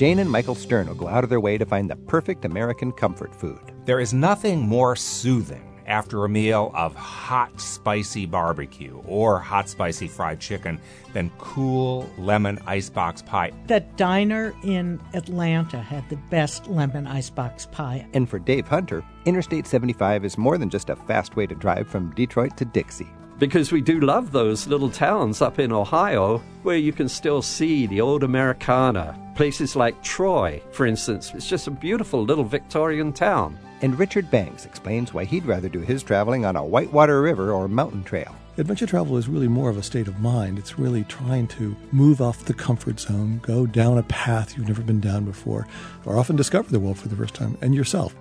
Jane and Michael Stern will go out of their way to find the perfect American comfort food. There is nothing more soothing after a meal of hot, spicy barbecue or hot, spicy fried chicken than cool lemon icebox pie. That diner in Atlanta had the best lemon icebox pie. And for Dave Hunter, Interstate 75 is more than just a fast way to drive from Detroit to Dixie because we do love those little towns up in Ohio where you can still see the old Americana. Places like Troy, for instance, it's just a beautiful little Victorian town. And Richard Bangs explains why he'd rather do his traveling on a whitewater river or mountain trail. Adventure travel is really more of a state of mind. It's really trying to move off the comfort zone, go down a path you've never been down before, or often discover the world for the first time and yourself.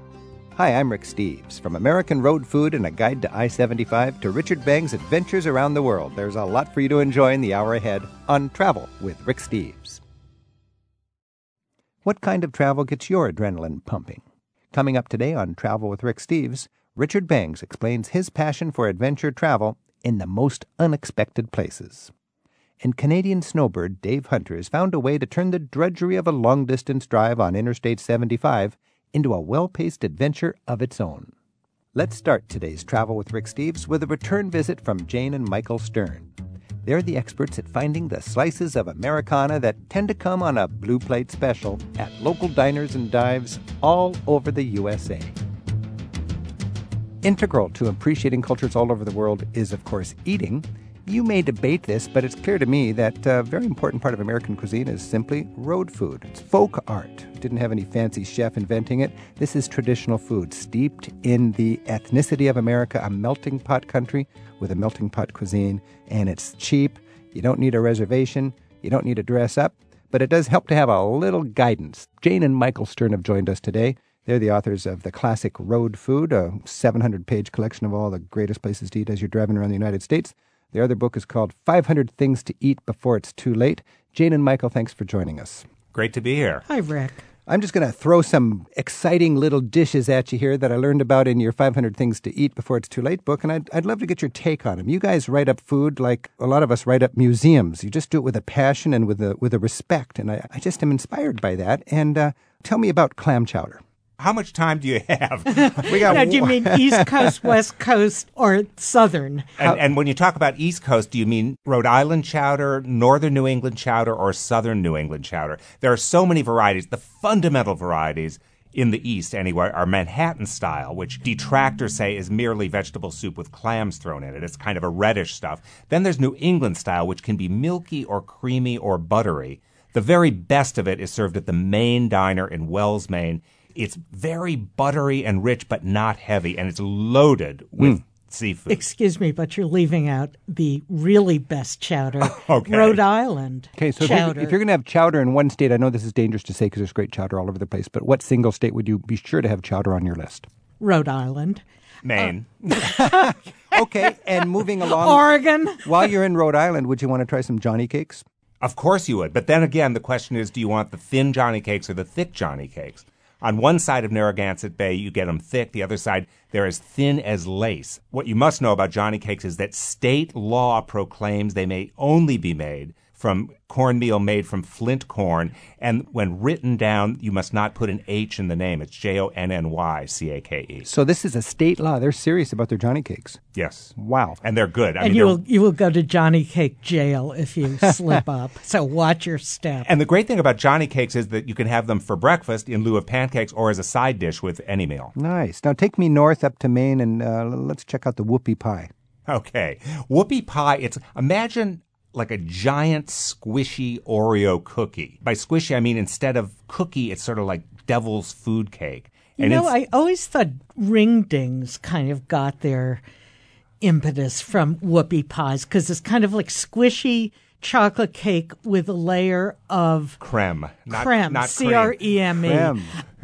Hi, I'm Rick Steves. From American Road Food and a Guide to I 75 to Richard Bangs' Adventures Around the World, there's a lot for you to enjoy in the hour ahead on Travel with Rick Steves. What kind of travel gets your adrenaline pumping? Coming up today on Travel with Rick Steves, Richard Bangs explains his passion for adventure travel in the most unexpected places. And Canadian snowbird Dave Hunter has found a way to turn the drudgery of a long distance drive on Interstate 75 into a well paced adventure of its own. Let's start today's travel with Rick Steves with a return visit from Jane and Michael Stern. They're the experts at finding the slices of Americana that tend to come on a blue plate special at local diners and dives all over the USA. Integral to appreciating cultures all over the world is, of course, eating. You may debate this, but it's clear to me that a very important part of American cuisine is simply road food. It's folk art. Didn't have any fancy chef inventing it. This is traditional food steeped in the ethnicity of America, a melting pot country with a melting pot cuisine, and it's cheap. You don't need a reservation. You don't need to dress up, but it does help to have a little guidance. Jane and Michael Stern have joined us today. They're the authors of the classic Road Food, a 700 page collection of all the greatest places to eat as you're driving around the United States. The other book is called 500 Things to Eat Before It's Too Late. Jane and Michael, thanks for joining us. Great to be here. Hi, Rick. I'm just going to throw some exciting little dishes at you here that I learned about in your 500 Things to Eat Before It's Too Late book, and I'd, I'd love to get your take on them. You guys write up food like a lot of us write up museums. You just do it with a passion and with a, with a respect, and I, I just am inspired by that. And uh, tell me about clam chowder. How much time do you have? we got. do you mean East Coast, West Coast, or Southern? And, and, when you talk about East Coast, do you mean Rhode Island chowder, Northern New England chowder, or Southern New England chowder? There are so many varieties. The fundamental varieties in the East, anyway, are Manhattan style, which detractors say is merely vegetable soup with clams thrown in it. It's kind of a reddish stuff. Then there's New England style, which can be milky or creamy or buttery. The very best of it is served at the Maine Diner in Wells, Maine it's very buttery and rich, but not heavy, and it's loaded with. Mm. Seafood. Excuse me, but you're leaving out the really best chowder, okay. Rhode Island. Okay, so chowder. if you're, going to have chowder in one state, I know this is dangerous to say because there's great chowder all over the place, but what single state would you be sure to have chowder on your list? Rhode Island. Maine. Uh, okay, and moving along. Oregon. while you're in Rhode Island, would you want to try some Johnny cakes? Of course you would. But then again, the question is do you want the thin Johnny cakes or the thick Johnny cakes? On one side of Narragansett Bay, you get them thick. The other side, they're as thin as lace. What you must know about Johnny cakes is that state law proclaims they may only be made from cornmeal made from flint corn. And when written down, you must not put an H in the name. It's J O N N Y C A K E. So this is a state law. They're serious about their Johnny cakes. Yes. Wow. And they're good. I and mean, you will you will go to Johnny Cake jail if you slip up. So watch your step. And the great thing about Johnny cakes is that you can have them for breakfast in lieu of pancakes or as a side dish with any meal. Nice. Now take me north up to Maine and uh, let's check out the whoopie pie. Okay. Whoopie pie, it's imagine like a giant squishy Oreo cookie. By squishy, I mean instead of cookie, it's sort of like devil's food cake. You and know, I always thought ring dings kind of got their impetus from whoopie pies because it's kind of like squishy chocolate cake with a layer of creme, not, creme, C R E M E.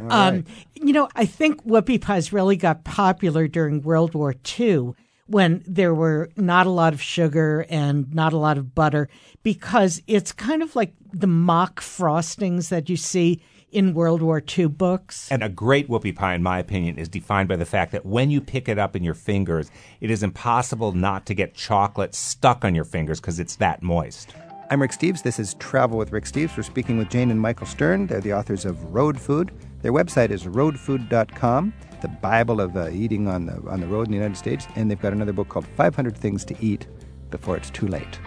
Um, you know, I think whoopie pies really got popular during World War II when there were not a lot of sugar and not a lot of butter because it's kind of like the mock frostings that you see in World War II books. And a great whoopie pie, in my opinion, is defined by the fact that when you pick it up in your fingers, it is impossible not to get chocolate stuck on your fingers because it's that moist. I'm Rick Steves. This is Travel with Rick Steves. We're speaking with Jane and Michael Stern. They're the authors of Road Food. Their website is roadfood.com, the Bible of uh, eating on the, on the road in the United States. And they've got another book called 500 Things to Eat Before It's Too Late.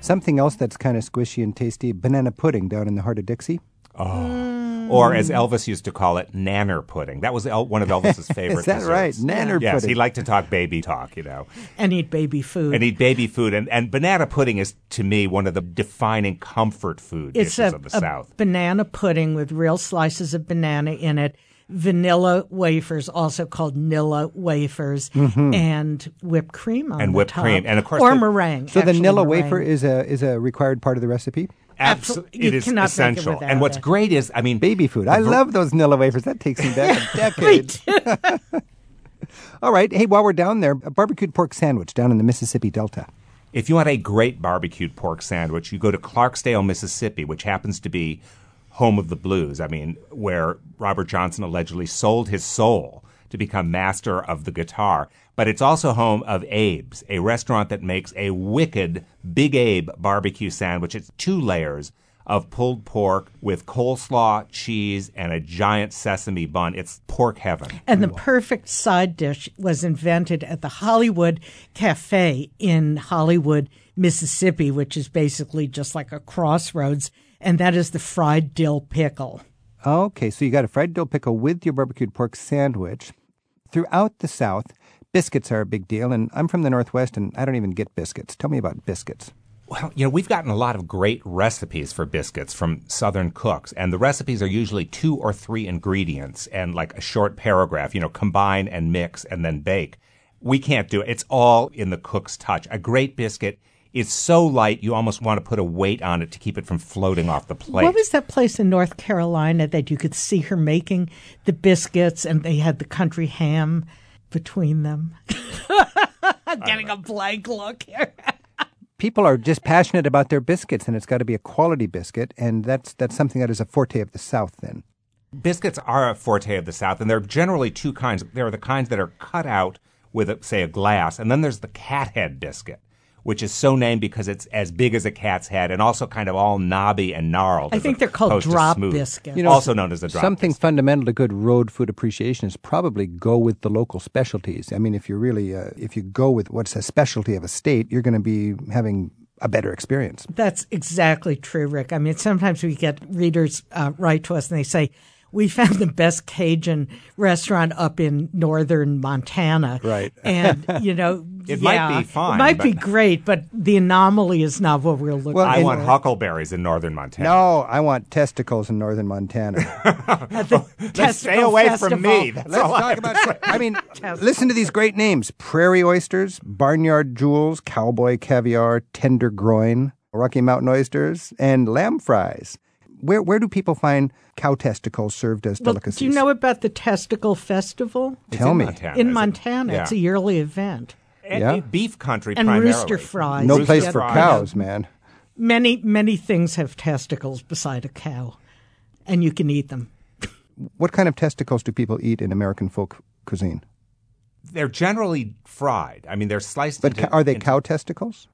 Something else that's kind of squishy and tasty banana pudding down in the heart of Dixie. Oh. Or as Elvis used to call it, nanner pudding. That was El- one of Elvis's favorite Is that desserts. right? Nanner pudding. Yes, pudding. he liked to talk baby talk, you know, and eat baby food. and eat baby food. And, and banana pudding is, to me, one of the defining comfort food it's dishes a, of the a South. banana pudding with real slices of banana in it, vanilla wafers, also called Nilla wafers, mm-hmm. and whipped cream on And the whipped top. cream. And of course or the- meringue. So the Nilla meringue. wafer is a is a required part of the recipe. Abso- Absol- you it is cannot it essential. and what's it. great is, I mean, Baby food. I love those Nilla wafers. That takes me back a decade. All right. Hey, while we're down there, a barbecued pork sandwich down in the Mississippi Delta. If you want a great barbecued pork sandwich, you go to Clarksdale, Mississippi, which happens to be home of the blues. I mean, where Robert Johnson allegedly sold his soul to become master of the guitar. But it's also home of Abe's, a restaurant that makes a wicked Big Abe barbecue sandwich. It's two layers of pulled pork with coleslaw, cheese, and a giant sesame bun. It's pork heaven. And the perfect side dish was invented at the Hollywood Cafe in Hollywood, Mississippi, which is basically just like a crossroads, and that is the fried dill pickle. Okay, so you got a fried dill pickle with your barbecued pork sandwich. Throughout the South, biscuits are a big deal, and I'm from the Northwest, and I don't even get biscuits. Tell me about biscuits. Well, you know, we've gotten a lot of great recipes for biscuits from Southern cooks, and the recipes are usually two or three ingredients and like a short paragraph, you know, combine and mix and then bake. We can't do it. It's all in the cook's touch. A great biscuit is so light you almost want to put a weight on it to keep it from floating off the plate. What was that place in North Carolina that you could see her making the biscuits and they had the country ham between them? I'm getting a blank look here. People are just passionate about their biscuits, and it's got to be a quality biscuit, and that's that's something that is a forte of the South. Then, Biscuits are a forte of the South, and there are generally two kinds. There are the kinds that are cut out with, a, say, a glass, and then there's the cathead biscuit, which is so named because it's as big as a cat's head and also kind of all knobby and gnarled. I think they're called drop biscuits. You know, also known as a drop something biscuit. fundamental to good road food appreciation is probably go with the local specialties. I mean, if you're really uh, if you go with what's a specialty of a state, you're going to be having a better experience. That's exactly true, Rick. I mean, sometimes we get readers uh, write to us and they say, we found the best Cajun restaurant up in northern Montana. Right. And, you know, It might be fine, It might be great, but the anomaly is not what we're looking for. Well, I want huckleberries in northern Montana. No, I want testicles in northern Montana. At Let's stay away Festival. from me. That's Let's all I talk have about. say. I mean, listen to these great names: prairie oysters, barnyard jewels, cowboy caviar, tender groin, Rocky Mountain oysters, and lamb fries. Where where do people find cow testicles served as Well, delicacies? do you know about the Testicle Festival? It's Tell in me. Montana, in is it? Montana. Yeah. It's a yearly event. And Yeah. beef country And primarily. rooster fries. no Rooster place for fries. cows, man. Many, many things have testicles beside a cow, and you can eat them. What kind of testicles do people eat in American folk cuisine? They're generally fried. I mean, they're sliced. But into- are they into- cow testicles?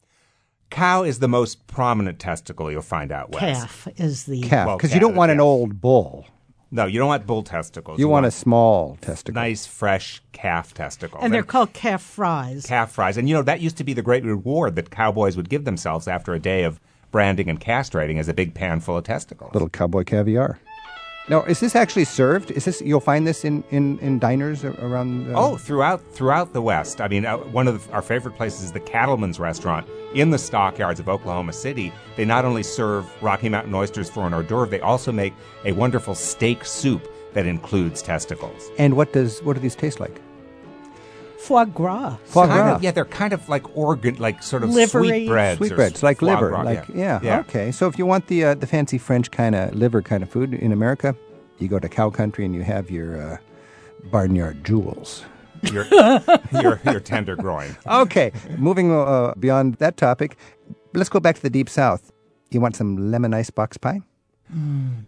Cow is the most prominent testicle you'll find out west. Calf is the Calf, Well, because you don't want an old bull. No, you don't want bull testicles. You want a small testicle. nice, fresh calf testicle. and they're called calf fries. calf fries. And you know that used to be the great reward that cowboys would give themselves after a day of branding and castrating as a big pan full of testicles. Little cowboy caviar. Now, is this actually served? Is this you'll find this in in, in diners around? Uh, Oh, throughout throughout the West. I mean, uh, one of the, our favorite places is the Cattleman's Restaurant in the stockyards of Oklahoma City. They not only serve Rocky Mountain oysters for an hors d'oeuvre, they also make a wonderful steak soup that includes testicles. And what does what do these taste like? Foie gras. Foie Kind gras. of- yeah, they're kind of like organ, like sort of Livery. sweetbreads. like liver, gras, like yeah. yeah. Okay, so if you want the uh, the fancy French kind of liver kind of food in America, you go to cow country and you have your uh, barnyard jewels. Your, your, your tender groin. Okay, moving uh, beyond that topic, let's go back to the deep south. You want some lemon ice box pie?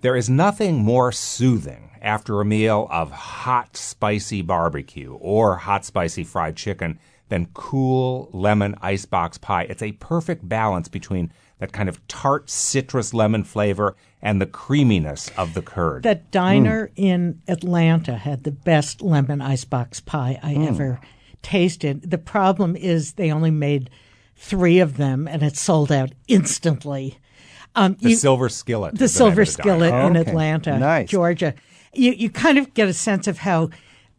There is nothing more soothing after a meal of hot, spicy barbecue or hot, spicy fried chicken than cool lemon icebox pie. It's a perfect balance between that kind of tart citrus lemon flavor and the creaminess of the curd. That diner mm. in Atlanta had the best lemon icebox pie I mm. ever tasted. The problem is they only made three of them and it sold out instantly. Um, the you, Silver Skillet. The Silver Skillet oh, in okay. Atlanta, nice. Georgia. You, you kind of get a sense of how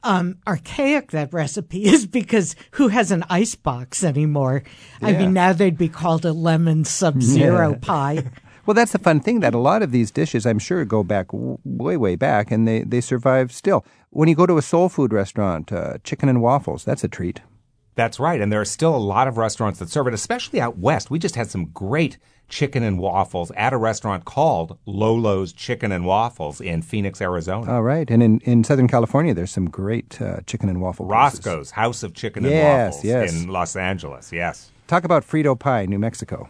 um, archaic that recipe is because who has an ice box anymore? Yeah. I mean, now they'd be called a lemon sub zero yeah. pie. well, that's the fun thing that a lot of these dishes, I'm sure, go back w- way, way back and they, they survive still. When you go to a soul food restaurant, uh, chicken and waffles, that's a treat. That's right. And there are still a lot of restaurants that serve it, especially out west. We just had some great chicken and waffles at a restaurant called Lolo's Chicken and Waffles in Phoenix, Arizona. All right. And in, in Southern California, there's some great uh, chicken and waffle Roscoe's places. House of Chicken yes, and Waffles yes. in Los Angeles. Yes. Talk about Frito Pie, New Mexico.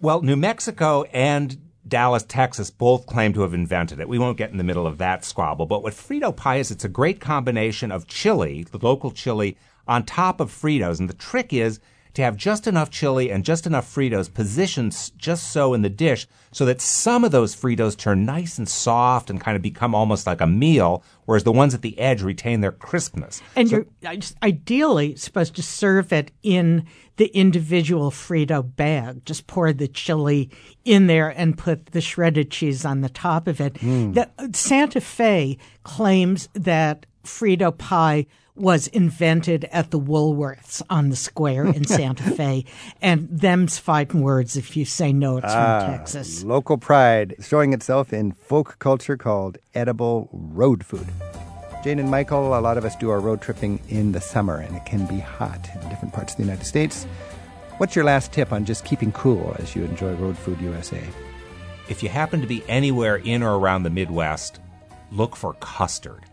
Well, New Mexico and Dallas, Texas both claim to have invented it. We won't get in the middle of that squabble. But what Frito pie is, it's a great combination of chili, the local chili, on top of Fritos. And the trick is to have just enough chili and just enough Fritos positioned just so in the dish so that some of those Fritos turn nice and soft and kind of become almost like a meal, whereas the ones at the edge retain their crispness. And so, you're ideally supposed to serve it in the individual Frito bag. Just pour the chili in there and put the shredded cheese on the top of it. Mm. The, Santa Fe claims that Frito pie was invented at the Woolworths on the square in Santa Fe. And them's fighting words if you say no, it's ah, from Texas. Local pride showing itself in folk culture called edible road food. Jane and Michael, a lot of us do our road tripping in the summer, and it can be hot in different parts of the United States. What's your last tip on just keeping cool as you enjoy Road Food USA? If you happen to be anywhere in or around the Midwest, look for custard.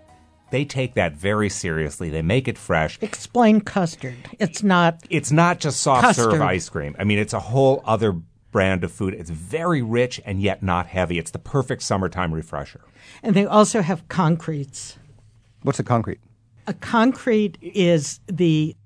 They take that very seriously. They make it fresh. Explain custard. It's not. It's not just soft custard. serve ice cream. I mean, it's a whole other brand of food. It's very rich and yet not heavy. It's the perfect summertime refresher. And they also have concretes. What's a concrete? A concrete is the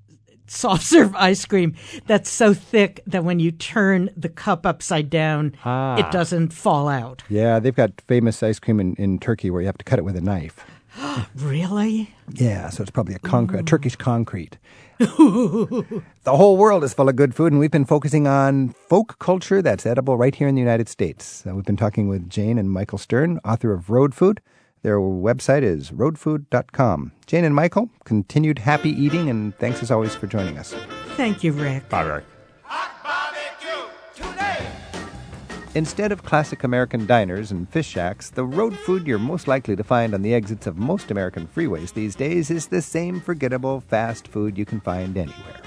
soft serve ice cream that's so thick that when you turn the cup upside down, ah. it doesn't fall out. Yeah, they've got famous ice cream in, in Turkey where you have to cut it with a knife. really? Yeah, so it's probably a concrete, a Turkish concrete. the whole world is full of good food, and we've been focusing on folk culture that's edible right here in the United States. Uh, we've been talking with Jane and Michael Stern, author of Road Food. Their website is roadfood.com. Jane and Michael, continued happy eating, and thanks as always for joining us. Thank you, Rick. Bye, Rick. Instead of classic American diners and fish shacks, the road food you're most likely to find on the exits of most American freeways these days is the same forgettable fast food you can find anywhere.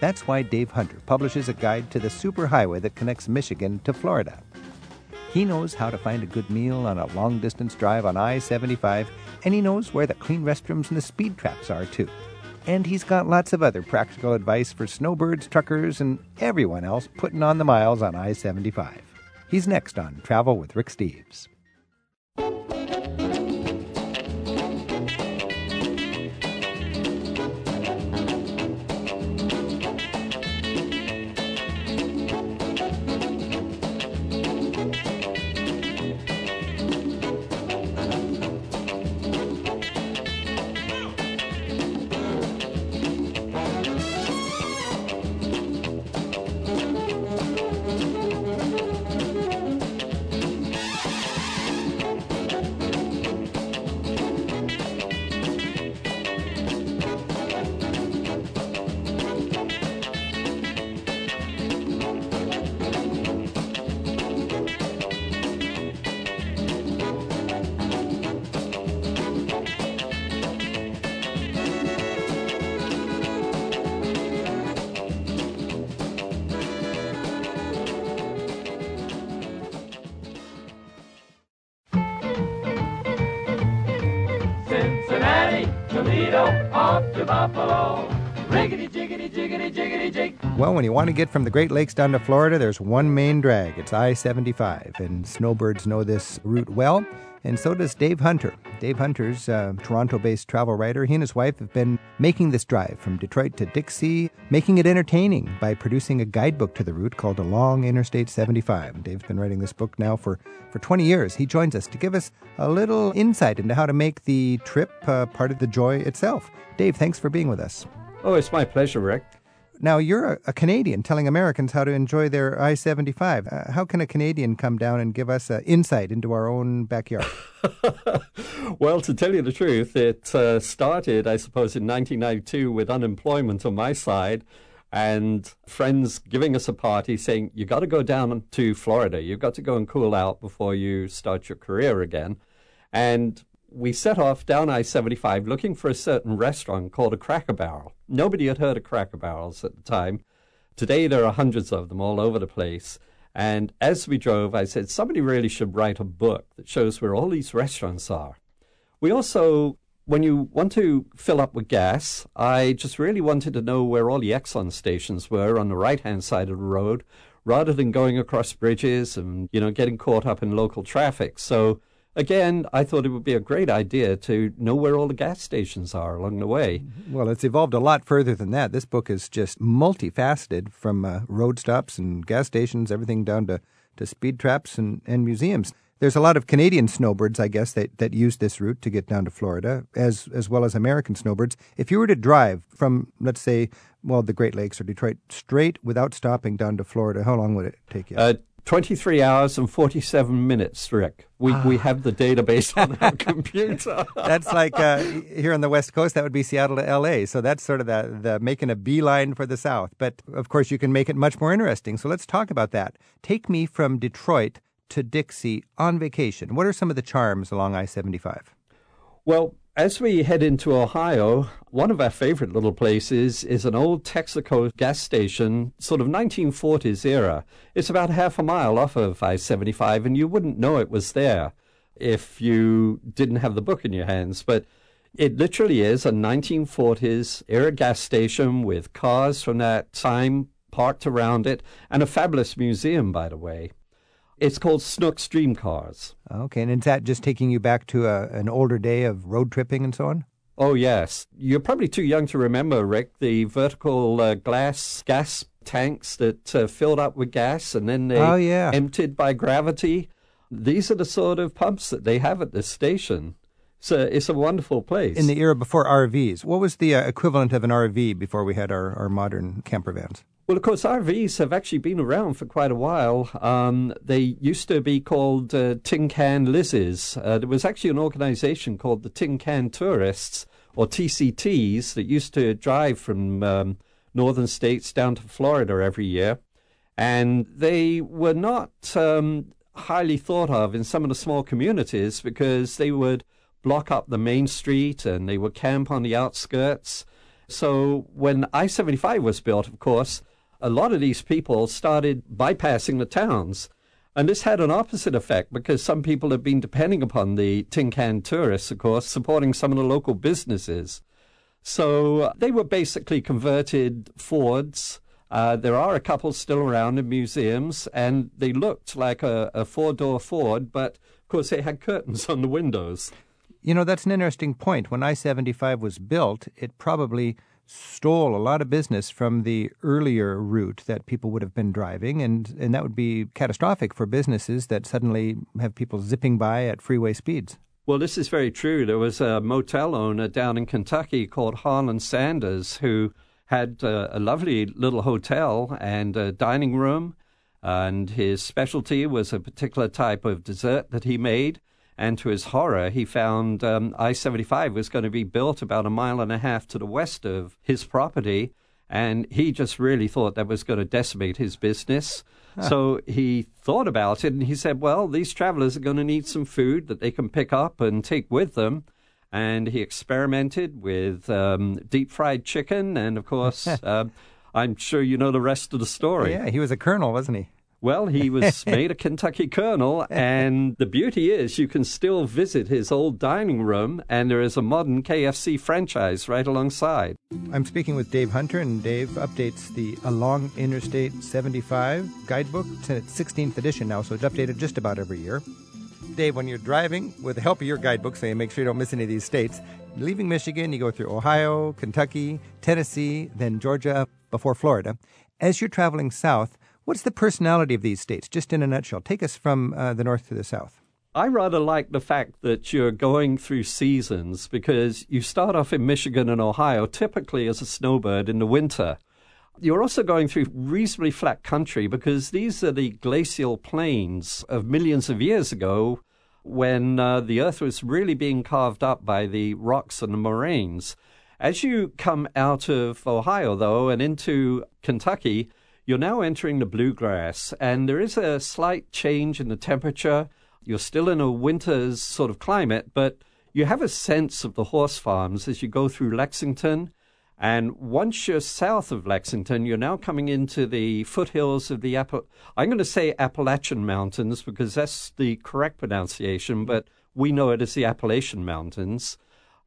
That's why Dave Hunter publishes a guide to the superhighway that connects Michigan to Florida. He knows how to find a good meal on a long distance drive on I 75, and he knows where the clean restrooms and the speed traps are, too. And he's got lots of other practical advice for snowbirds, truckers, and everyone else putting on the miles on I 75. He's next on Travel with Rick Steves. Get from the Great Lakes down to Florida, there's one main drag. It's I 75, and snowbirds know this route well and so does Dave Hunter. Dave Hunter's Toronto based travel writer. He and his wife have been making this drive from Detroit to Dixie, making it entertaining by producing a guidebook to the route called Along Interstate 75. Dave's been writing this book now for, for 20 years. He joins us to give us a little insight into how to make the trip uh, part of the joy itself. Dave, thanks for being with us. Oh, it's my pleasure, Rick. Now, you're a, a, Canadian telling Americans how to enjoy their I 75. Uh, how can a Canadian come down and give us uh, insight into our own backyard? well, to tell you the truth, it uh, started, I suppose, in 1992 with unemployment on my side and friends giving us a party saying, you got to go down to Florida. You've got to go and cool out before you start your career again. And we set off down I 75 looking for a certain restaurant called a Cracker Barrel. Nobody had heard of Cracker Barrels at the time. Today there are hundreds of them all over the place. And as we drove, I said, somebody really should write a book that shows where all these restaurants are. We also, when you want to fill up with gas, I just really wanted to know where all the Exxon stations were on the right hand side of the road rather than going across bridges and, you know, getting caught up in local traffic. So again, I thought it would be a great idea to know where all the gas stations are along the way. Well, it's evolved a lot further than that. This book is just multifaceted from uh, road stops and gas stations, everything down to, to speed traps and, and museums. There's a lot of Canadian snowbirds, I guess, that, that use this route to get down to Florida, as as well as American snowbirds. If you were to drive from, let's say, well, the Great Lakes or Detroit, straight without stopping down to Florida, how long would it take you? Uh, 23 hours and 47 minutes, Rick. We, ah. we have the database on our computer. that's like uh, here on the West Coast, that would be Seattle to LA. So that's sort of the, the making a beeline for the South. But of course, you can make it much more interesting. So let's talk about that. Take me from Detroit to Dixie on vacation. What are some of the charms along I 75? Well, as we head into Ohio, one of our favorite little places is an old Texaco gas station, sort of 1940s era. It's about half a mile off of I 75, and you wouldn't know it was there if you didn't have the book in your hands. But it literally is a 1940s era gas station with cars from that time parked around it, and a fabulous museum, by the way. It's called Snook's Dream Cars. Okay, and is that just taking you back to a, an older day of road tripping and so on? Oh, yes. You're probably too young to remember, Rick, the vertical uh, glass gas tanks that uh, filled up with gas and then they oh, yeah. emptied by gravity. These are the sort of pumps that they have at this station. So it's a wonderful place. In the era before RVs, what was the uh, equivalent of an RV before we had our, our modern camper vans? Well, of course, RVs have actually been around for quite a while. Um, they used to be called uh, Tin Can Lizzies. Uh, there was actually an organization called the Tin Can Tourists, or TCTs, that used to drive from um, northern states down to Florida every year. And they were not um, highly thought of in some of the small communities because they would block up the main street and they would camp on the outskirts. So when I 75 was built, of course, a lot of these people started bypassing the towns. And this had an opposite effect because some people have been depending upon the tin can tourists, of course, supporting some of the local businesses. So they were basically converted Fords. Uh, there are a couple still around in museums, and they looked like a, a four door Ford, but of course they had curtains on the windows. You know, that's an interesting point. When I 75 was built, it probably stole a lot of business from the earlier route that people would have been driving, and, and that would be catastrophic for businesses that suddenly have people zipping by at freeway speeds. Well, this is very true. There was a motel owner down in Kentucky called Harlan Sanders who had uh, a lovely little hotel and a dining room, and his specialty was a particular type of dessert that he made. And to his horror, he found um, I 75 was going to be built about a mile and a half to the west of his property. And he just really thought that was going to decimate his business. So he thought about it and he said, well, these travelers are going to need some food that they can pick up and take with them. And he experimented with um, deep fried chicken. And of course, uh, I'm sure you know the rest of the story. Yeah, he was a colonel, wasn't he? Well, he was made a Kentucky colonel, and the beauty is you can still visit his old dining room, and there is a modern KFC franchise right alongside. I'm speaking with Dave Hunter, and Dave updates the Along Interstate 75 guidebook. It's in its 16th edition now, so it's updated just about every year. Dave, when you're driving, with the help of your guidebook, so you make sure you don't miss any of these states, leaving Michigan, you go through Ohio, Kentucky, Tennessee, then Georgia, before Florida. As you're traveling south, What's the personality of these states, just in a nutshell? Take us from uh, the north to the south. I rather like the fact that you're going through seasons because you start off in Michigan and Ohio typically as a snowbird in the winter. You're also going through reasonably flat country because these are the glacial plains of millions of years ago when uh, the earth was really being carved up by the rocks and the moraines. As you come out of Ohio, though, and into Kentucky, you're now entering the bluegrass, and there is a slight change in the temperature. You're still in a winter's sort of climate, but you have a sense of the horse farms as you go through Lexington. And once you're south of Lexington, you're now coming into the foothills of the Appa- I'm going to say Appalachian Mountains because that's the correct pronunciation, but we know it as the Appalachian Mountains.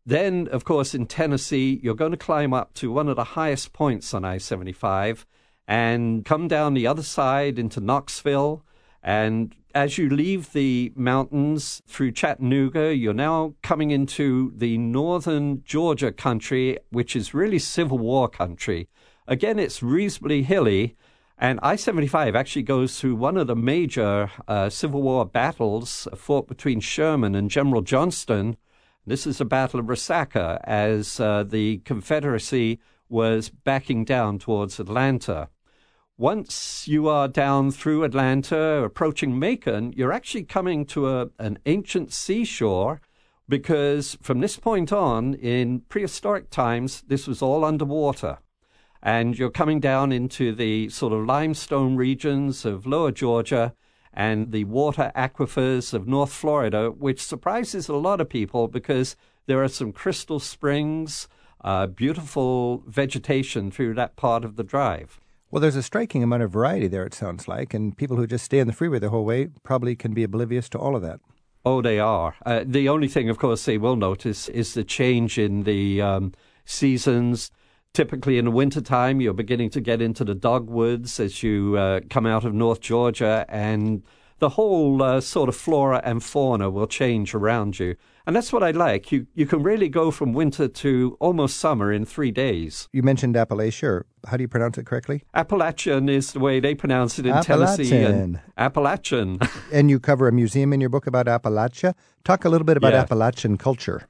Then, of course, in Tennessee, you're going to climb up to one of the highest points on I 75, and come down the other side into Knoxville. And as you leave the mountains through Chattanooga, you're now coming into the northern Georgia country, which is really Civil War country. Again, it's reasonably hilly. And I 75 actually goes through one of the major uh, Civil War battles fought between Sherman and General Johnston. This is the Battle of Resaca as uh, the Confederacy was backing down towards Atlanta. Once you are down through Atlanta, approaching Macon, you're actually coming to a, an ancient seashore because from this point on, in prehistoric times, this was all underwater. And you're coming down into the sort of limestone regions of lower Georgia and the water aquifers of North Florida, which surprises a lot of people because there are some crystal springs, uh, beautiful vegetation through that part of the drive. Well, there's a striking amount of variety there, it sounds like, and people who just stay on the freeway the whole way probably can be oblivious to all of that. Oh, they are. Uh, the only thing, of course, they will notice is the change in the um, seasons. Typically, in the wintertime, you're beginning to get into the dogwoods as you uh, come out of North Georgia, and the whole uh, sort of flora and fauna will change around you. And that's what I like. You you can really go from winter to almost summer in three days. You mentioned Appalachia. How do you pronounce it correctly? Appalachian is the way they pronounce it in. Tennessee. And Appalachian. and you cover a museum in your book about Appalachia. Talk a little bit about yeah. Appalachian culture.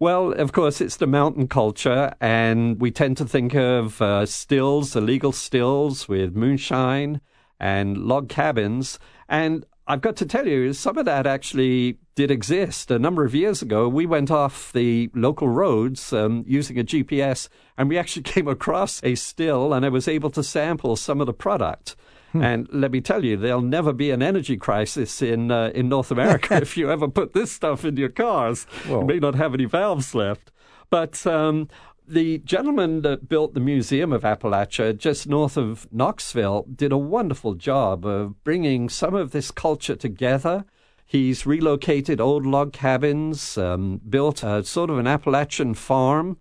Well, of course, it's the mountain culture, and we tend to think of uh, stills, illegal stills with moonshine and log cabins. And I've got to tell you, some of that actually did exist. A number of years ago, we went off the local roads um, using a GPS, and we actually came across a still, and I was able to sample some of the product. Hmm. And let me tell you, there'll never be an energy crisis in uh, in North America if you ever put this stuff in your cars. Whoa. You may not have any valves left. But um, the gentleman that built the Museum of Appalachia just north of Knoxville did a wonderful job of bringing some of this culture together. He's relocated old log cabins, um, built a sort of an Appalachian farm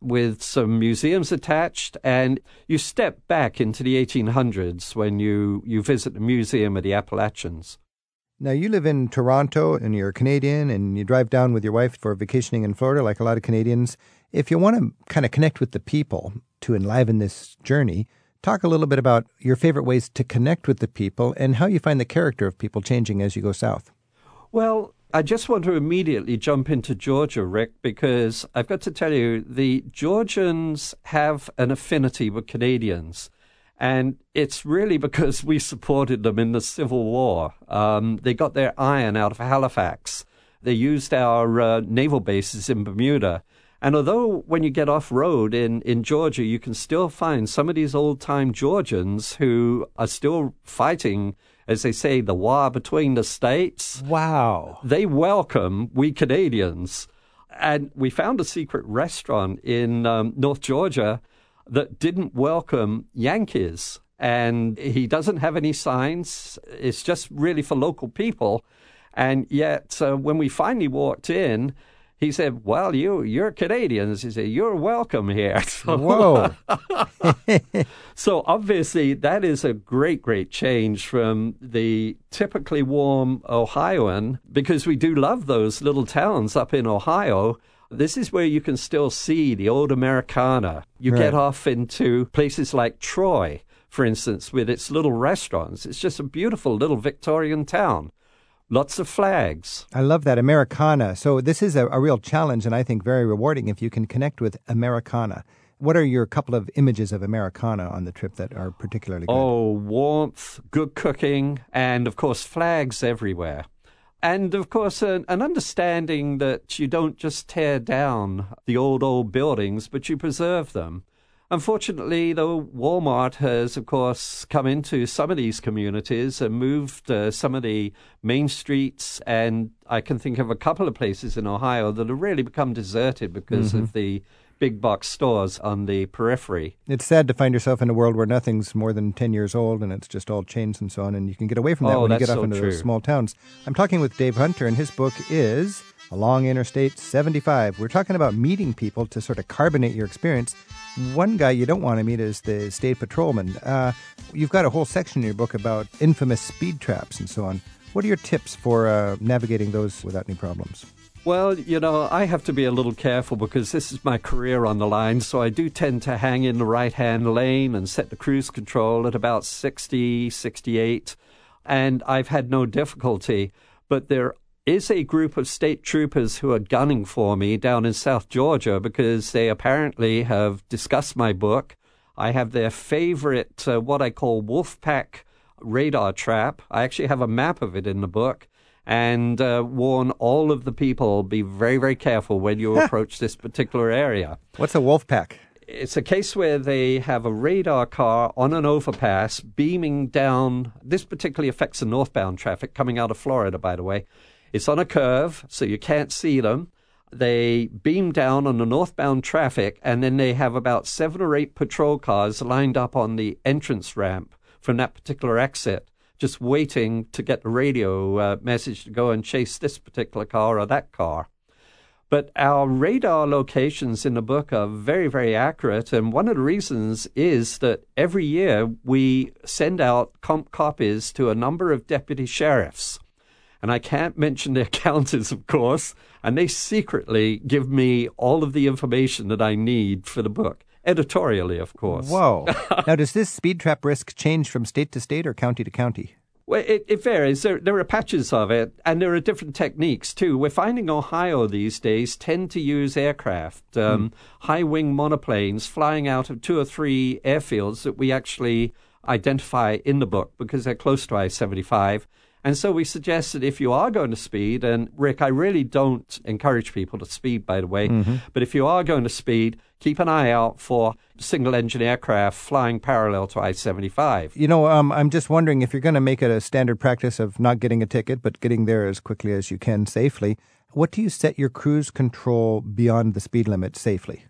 with some museums attached, and you step back into the 1800s when you, you visit the Museum of the Appalachians. Now, you live in Toronto and you're Canadian and you drive down with your wife for vacationing in Florida, like a lot of Canadians. If you want to kind of connect with the people to enliven this journey, talk a little bit about your favorite ways to connect with the people and how you find the character of people changing as you go south. Well, I just want to immediately jump into Georgia, Rick, because I've got to tell you, the Georgians have an affinity with Canadians. And it's really because we supported them in the Civil War. Um, they got their iron out of Halifax. They used our uh, naval bases in Bermuda. And although when you get off road in, in Georgia, you can still find some of these old time Georgians who are still fighting, as they say, the war between the states. Wow. They welcome we Canadians. And we found a secret restaurant in um, North Georgia that didn't welcome Yankees. and he doesn't have any signs. It's just really for local people. And yet, uh, when we finally walked in, he said, "Well, you you're Canadians." He said, "You're welcome here." So, Whoa! so obviously, that is a great, great change from the typically warm Ohioan, because we do love those little towns up in Ohio. This is where you can still see the old Americana. You right. get off into places like Troy, for instance, with its little restaurants. It's just a beautiful little Victorian town. Lots of flags. I love that Americana. So this is a, a, real challenge, and I think very rewarding if you can connect with Americana. What are your couple of images of Americana on the trip that are particularly good? Oh, warmth, good cooking, and of course flags everywhere. And of course, an, an understanding that you don't just tear down the old, old buildings, but you preserve them. Unfortunately, though, Walmart has, of course, come into some of these communities and moved uh, some of the main streets. And I can think of a couple of places in Ohio that have really become deserted because mm-hmm. of the big box stores on the periphery. It's sad to find yourself in a world where nothing's more than 10 years old and it's just all chains and so on. And you can get away from that oh, when you get so off into true. those small towns. I'm talking with Dave Hunter, and his book is Along Interstate 75. We're talking about meeting people to sort of carbonate your experience one guy you don't want to meet is the state patrolman. Uh, you've got a whole section in your book about infamous speed traps and so on. What are your tips for uh, navigating those without any problems? Well, you know, I have to be a little careful because this is my career on the line, so I do tend to hang in the right hand lane and set the cruise control at about 60, 68, and I've had no difficulty. But there is a group of state troopers who are gunning for me down in South Georgia because they apparently have discussed my book. I have their favorite, uh, what I call Wolfpack radar trap. I actually have a map of it in the book and uh, warn all of the people be very, very careful when you approach this particular area. What's a Wolfpack? It's a case where they have a radar car on an overpass beaming down. This particularly affects the northbound traffic coming out of Florida, by the way it's on a curve, so you can't see them. They beam down on the northbound traffic, and then they have about seven or eight patrol cars lined up on the entrance ramp from that particular exit, just waiting to get the radio uh, message to go and chase this particular car or that car. But our radar locations in the book are very, very accurate. And one of the reasons is that every year we send out comp copies to a number of deputy sheriffs and I can't mention their counties, of course, and they secretly give me all of the information that I need for the book. Editorially, of course. Whoa. now, does this speed trap risk change from state to state or county to county? Well, it, it varies. There, there are patches of it, and there are different techniques too. We're finding Ohio these days tend to use aircraft, um, mm. high wing monoplanes flying out of two or three airfields that we actually identify in the book because they're close to I 75 and so we suggest that if you are going to speed, and Rick, I really don't encourage people to speed, by the way, mm-hmm. but if you are going to speed, keep an eye out for single engine aircraft flying parallel to I 75. You know, um, I'm just wondering if you're going to make it a standard practice of not getting a ticket, but getting there as quickly as you can safely. What do you set your cruise control beyond the speed limit safely?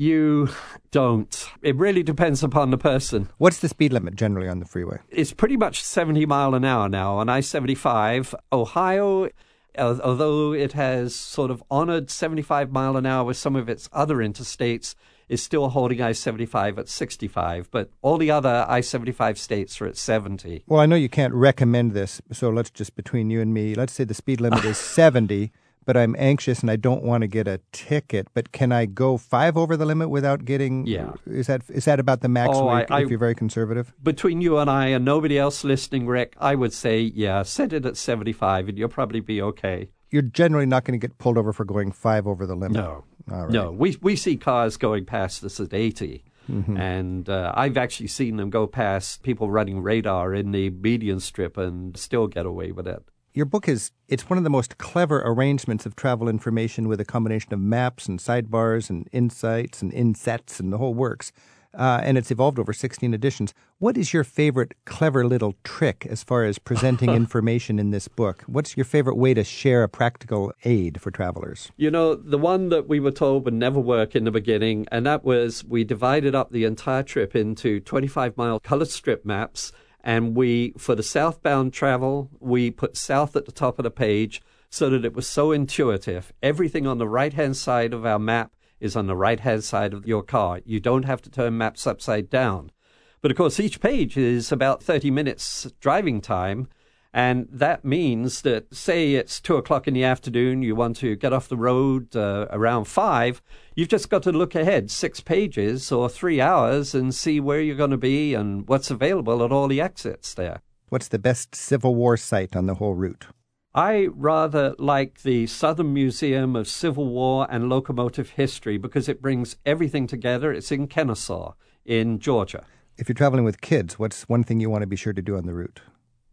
You don't. It really depends upon the person. What's the speed limit generally on the freeway? It's pretty much 70 mile an hour now on I 75. Ohio, although it has sort of honored 75 mile an hour with some of its other interstates, is still holding I 75 at 65, but all the other I 75 states are at 70. Well, I know you can't recommend this, so let's just between you and me, let's say the speed limit is 70 but I'm anxious and I don't want to get a ticket. But can I go five over the limit without getting? Yeah. Is that is that about the max? Oh, I, if I, you're very conservative. Between you and I and nobody else listening, Rick, I would say yeah, set it at 75, and you'll probably be okay. You're generally not going to get pulled over for going five over the limit. No. No. We we see cars going past us at 80. Mm-hmm. And uh, I've actually seen them go past people running radar in the median strip and still get away with it. Your book is it's one of the most clever arrangements of travel information with a combination of maps and sidebars and insights and insets and the whole works. uh, and it's evolved over 16 editions. What is your favorite clever little trick as far as presenting information in this book? What's your favorite way to share a practical aid for travelers? You know, the one that we were told would never work in the beginning, and that was we divided up the entire trip into 25 mile color strip maps. And we, for the southbound travel, we put south at the top of the page so that it was so intuitive. Everything on the right hand side of our map is on the right hand side of your car. You don't have to turn maps upside down. But of course, each page is about 30 minutes driving time. And that means that, say it's two o'clock in the afternoon, you want to get off the road uh, around five, you've just got to look ahead six pages or three hours and see where you're going to be and what's available at all the exits there. What's the best Civil War site on the whole route? I rather like the Southern Museum of Civil War and Locomotive History because it brings everything together. It's in Kennesaw, in Georgia. If you're traveling with kids, what's one thing you want to be sure to do on the route?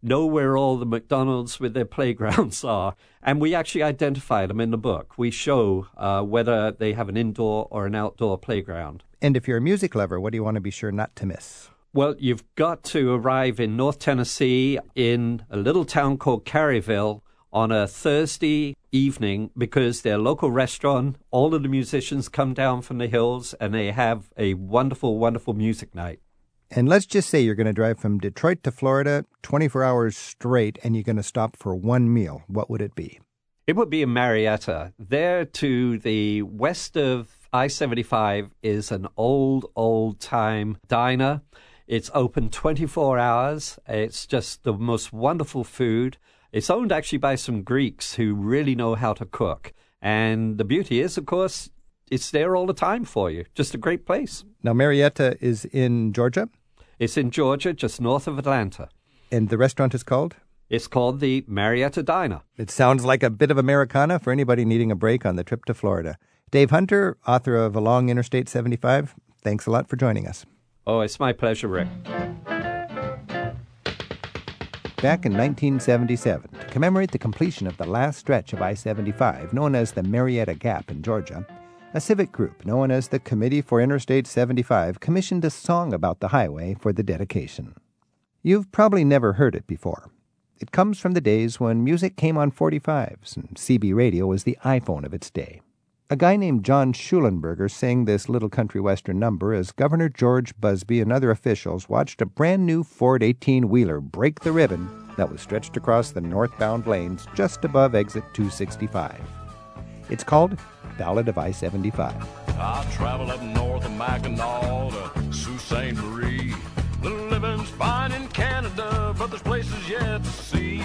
Know where all the McDonald's with their playgrounds are. And we actually identify them in the book. We show uh, whether they have an indoor or an outdoor playground. And if you're a music lover, what do you want to be sure not to miss? Well, you've got to arrive in North Tennessee in a little town called Caryville on a Thursday evening because their local restaurant, all of the musicians come down from the hills and they have a wonderful, wonderful music night. And let's just say you're going to drive from Detroit to Florida 24 hours straight and you're going to stop for one meal. What would it be? It would be in Marietta. There to the west of I 75 is an old, old time diner. It's open 24 hours. It's just the most wonderful food. It's owned actually by some Greeks who really know how to cook. And the beauty is, of course, it's there all the time for you. Just a great place. Now, Marietta is in Georgia? It's in Georgia, just north of Atlanta. And the restaurant is called? It's called the Marietta Diner. It sounds like a bit of Americana for anybody needing a break on the trip to Florida. Dave Hunter, author of Along Interstate 75, thanks a lot for joining us. Oh, it's my pleasure, Rick. Back in 1977, to commemorate the completion of the last stretch of I 75, known as the Marietta Gap in Georgia, a civic group known as the Committee for Interstate 75 commissioned a song about the highway for the dedication. You've probably never heard it before. It comes from the days when music came on 45s and CB radio was the iPhone of its day. A guy named John Schulenberger sang this little country western number as Governor George Busbee and other officials watched a brand new Ford 18 wheeler break the ribbon that was stretched across the northbound lanes just above exit 265. It's called Ballad of I 75. I travel up north of Mackinac to Sault Ste. Marie. The living's fine in Canada, but there's places yet to see.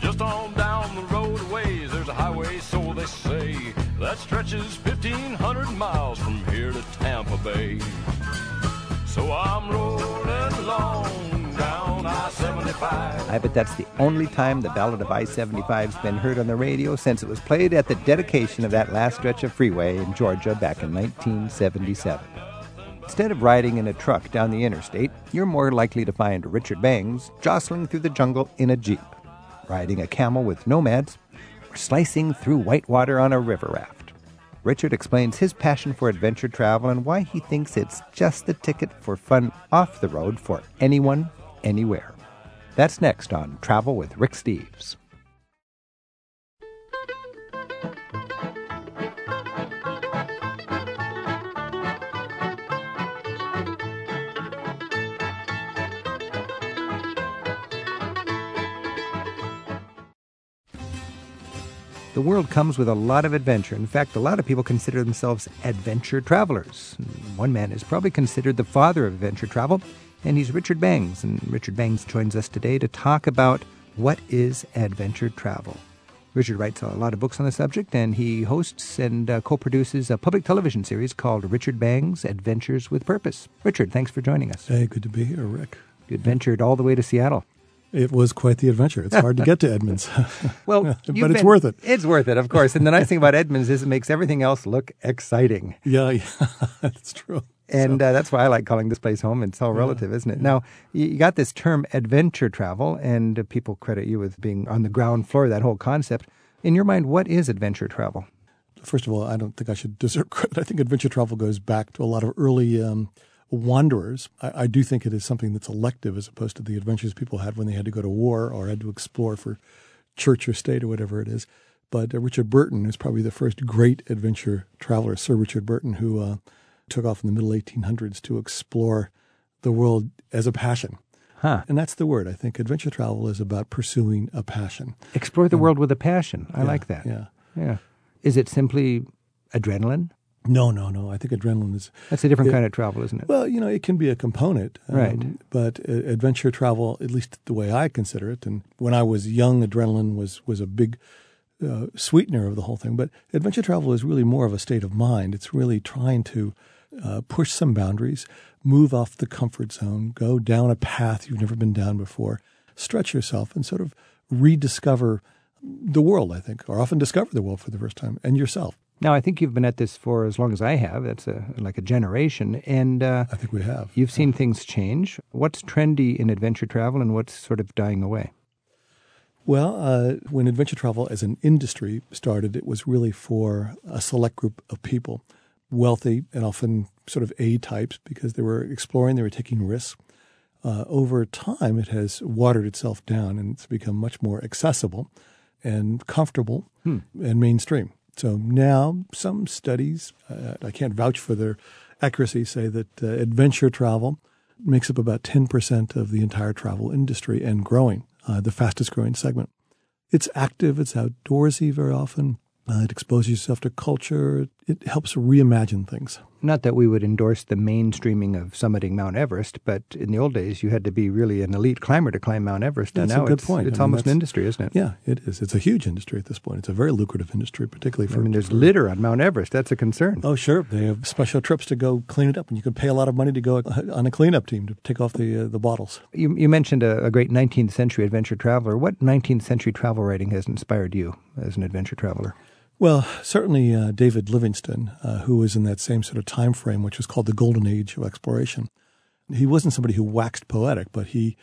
Just on down the road a ways, there's a highway, so they say, that stretches 1,500 miles from here to Tampa Bay. So I'm rolling along I 75. I bet that's the only time the Ballad of I 75's been heard on the radio since it was played at the dedication of that last stretch of freeway in Georgia back in 1977. Instead of riding in a truck down the interstate, you're more likely to find Richard Bangs jostling through the jungle in a Jeep riding a camel with nomads, or slicing through whitewater on a river raft. Richard explains his passion for adventure travel and why he thinks it's just the ticket for fun off the road for anyone, anywhere. That's next on Travel with Rick Steves. The world comes with a lot of adventure. In fact, a lot of people consider themselves adventure travelers. One man is probably considered the father of adventure travel, and he's Richard Bangs. And Richard Bangs joins us today to talk about what is adventure travel. Richard writes a lot of books on the subject, and he hosts and uh, co produces a public television series called Richard Bangs Adventures with Purpose. Richard, thanks for joining us. Hey, good to be here, Rick. You adventured all the way to Seattle. It was quite the adventure. It's hard to get to Edmonds. well, but it's been, worth it. It's worth it, of course. And the nice thing about Edmonds is it makes everything else look exciting. Yeah, yeah that's true. And so. uh, that's why I like calling this place home. It's all relative, yeah, isn't it? Yeah. Now, you got this term adventure travel, and uh, people credit you with being on the ground floor of that whole concept. In your mind, what is adventure travel? first of all, I don't think I should deserve credit. I think adventure travel goes back to a lot of early um, wanderers. I, I, do think it is something that's elective as opposed to the adventures people had when they had to go to war or had to explore for church or state or whatever it is. But uh, Richard Burton is probably the first great adventure traveler, Sir Richard Burton, who uh, took off in the middle 1800s to explore the world as a passion. Huh. And that's the word. I think adventure travel is about pursuing a passion. Explore the world with a passion. I yeah, like that. Yeah. Yeah. Is it simply adrenaline? No, no, no. I think adrenaline is. That's a different it, kind of travel, isn't it? Well, you know, it can be a component. Um, right. But uh, adventure travel, at least the way I consider it, and when I was young, adrenaline was, was a big uh, sweetener of the whole thing. But adventure travel is really more of a state of mind. It's really trying to uh, push some boundaries, move off the comfort zone, go down a path you've never been down before, stretch yourself, and sort of rediscover the world, I think, or often discover the world for the first time and yourself. Now, I think you've been at this for as long as I have. That's a, like a generation. And uh, I think we have. You've seen things change. What's trendy in adventure travel and what's sort of dying away? Well, uh, when adventure travel as an industry started, it was really for a select group of people, wealthy and often sort of A types, because they were exploring, they were taking risks. Uh, over time, it has watered itself down and it's become much more accessible and comfortable hmm. and mainstream. So now, some studies, uh, I can't vouch for their accuracy, say that uh, adventure travel makes up about 10% of the entire travel industry and growing uh, the fastest growing segment. It's active, it's outdoorsy very often. Uh, it exposes yourself to culture. It helps reimagine things. Not that we would endorse the mainstreaming of summiting Mount Everest, but in the old days, you had to be really an elite climber to climb Mount Everest. That's and now a good it's, point. It's I mean, almost an industry, isn't it? Yeah, it is. It's a huge industry at this point. It's a very lucrative industry, particularly for. I mean, there's litter on Mount Everest. That's a concern. Oh, sure. They have special trips to go clean it up, and you can pay a lot of money to go on a cleanup team to take off the uh, the bottles. You, you mentioned a, a great 19th century adventure traveler. What 19th century travel writing has inspired you as an adventure traveler? Well, certainly uh, David Livingstone, uh, who was in that same sort of time frame, which was called the golden age of exploration. He wasn't somebody who waxed poetic, but he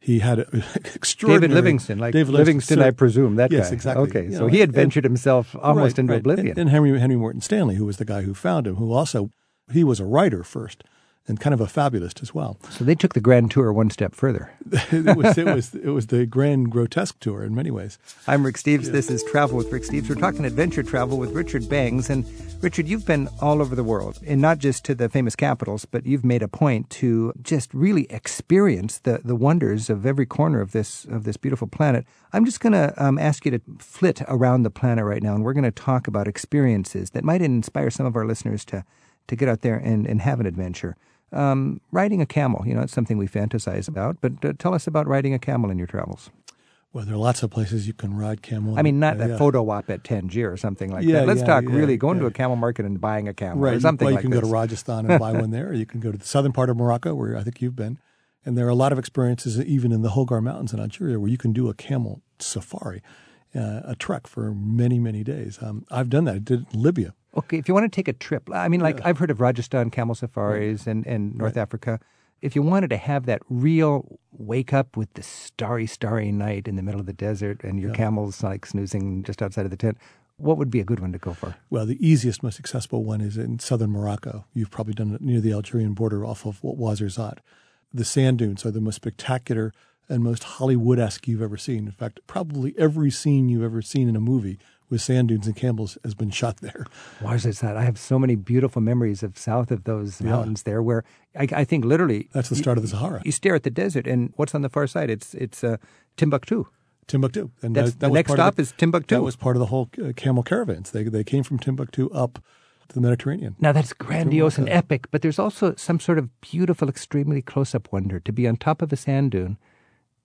he had extraordinary. David Livingstone, like David Livingstone, I presume that yes, guy. exactly. Okay, you so know, he adventured and, himself almost right, into right. oblivion. And, and Henry Henry Morton Stanley, who was the guy who found him, who also he was a writer first, and kind of a fabulist as well. So they took the grand tour one step further. it was it was it was the grand grotesque tour in many ways. I'm Rick Steves. This is Travel with Rick Steves. We're talking adventure travel with Richard Bangs. And Richard, you've been all over the world, and not just to the famous capitals, but you've made a point to just really experience the, the wonders of every corner of this of this beautiful planet. I'm just going to um, ask you to flit around the planet right now, and we're going to talk about experiences that might inspire some of our listeners to to get out there and, and have an adventure. Um, riding a camel, you know, it's something we fantasize about, but uh, tell us about riding a camel in your travels. Well, there are lots of places you can ride camel. I mean, not uh, a yeah. photo op at Tangier or something like Yeah, that. Let's yeah, talk really going to a camel market and buying a camel right. or something well, you like can this. go to Rajasthan and buy one there, or you can go to the southern part of Morocco, where I think you've been. And there are a lot of experiences, even in the Hoggar Mountains in Algeria, where you can do a camel safari, uh, a trek for many, many days. Um, I've done that. I did it in Libya. Okay, if you want to take a trip, I mean, like I've heard of Rajasthan camel safaris and, and North Africa. If you wanted to have that real wake up with the starry, starry night in the middle of the desert and your camel's like snoozing just outside of the tent, what would be a good one to go for? Well, the easiest, most accessible one is in southern Morocco. You've probably done it near the Algerian border off of Ouarzazate. The sand dunes are the most spectacular and most Hollywood esque you've ever seen. In fact, probably every scene you've ever seen in a movie with sand dunes and camels has been shot there. Why is that? I have so many beautiful memories of south of those mountains there, where I, I think literally That's the start of the Sahara. you stare at the desert, and what's on the far side? It's it's uh, Timbuktu. Timbuktu. And That's- that, the that was next stop the- is Timbuktu. That was part of the whole uh, camel caravans. They, they came from Timbuktu up to the Mediterranean. Now that's grandiose and epic, but there's also some sort of beautiful, extremely close-up wonder to be on top of a sand dune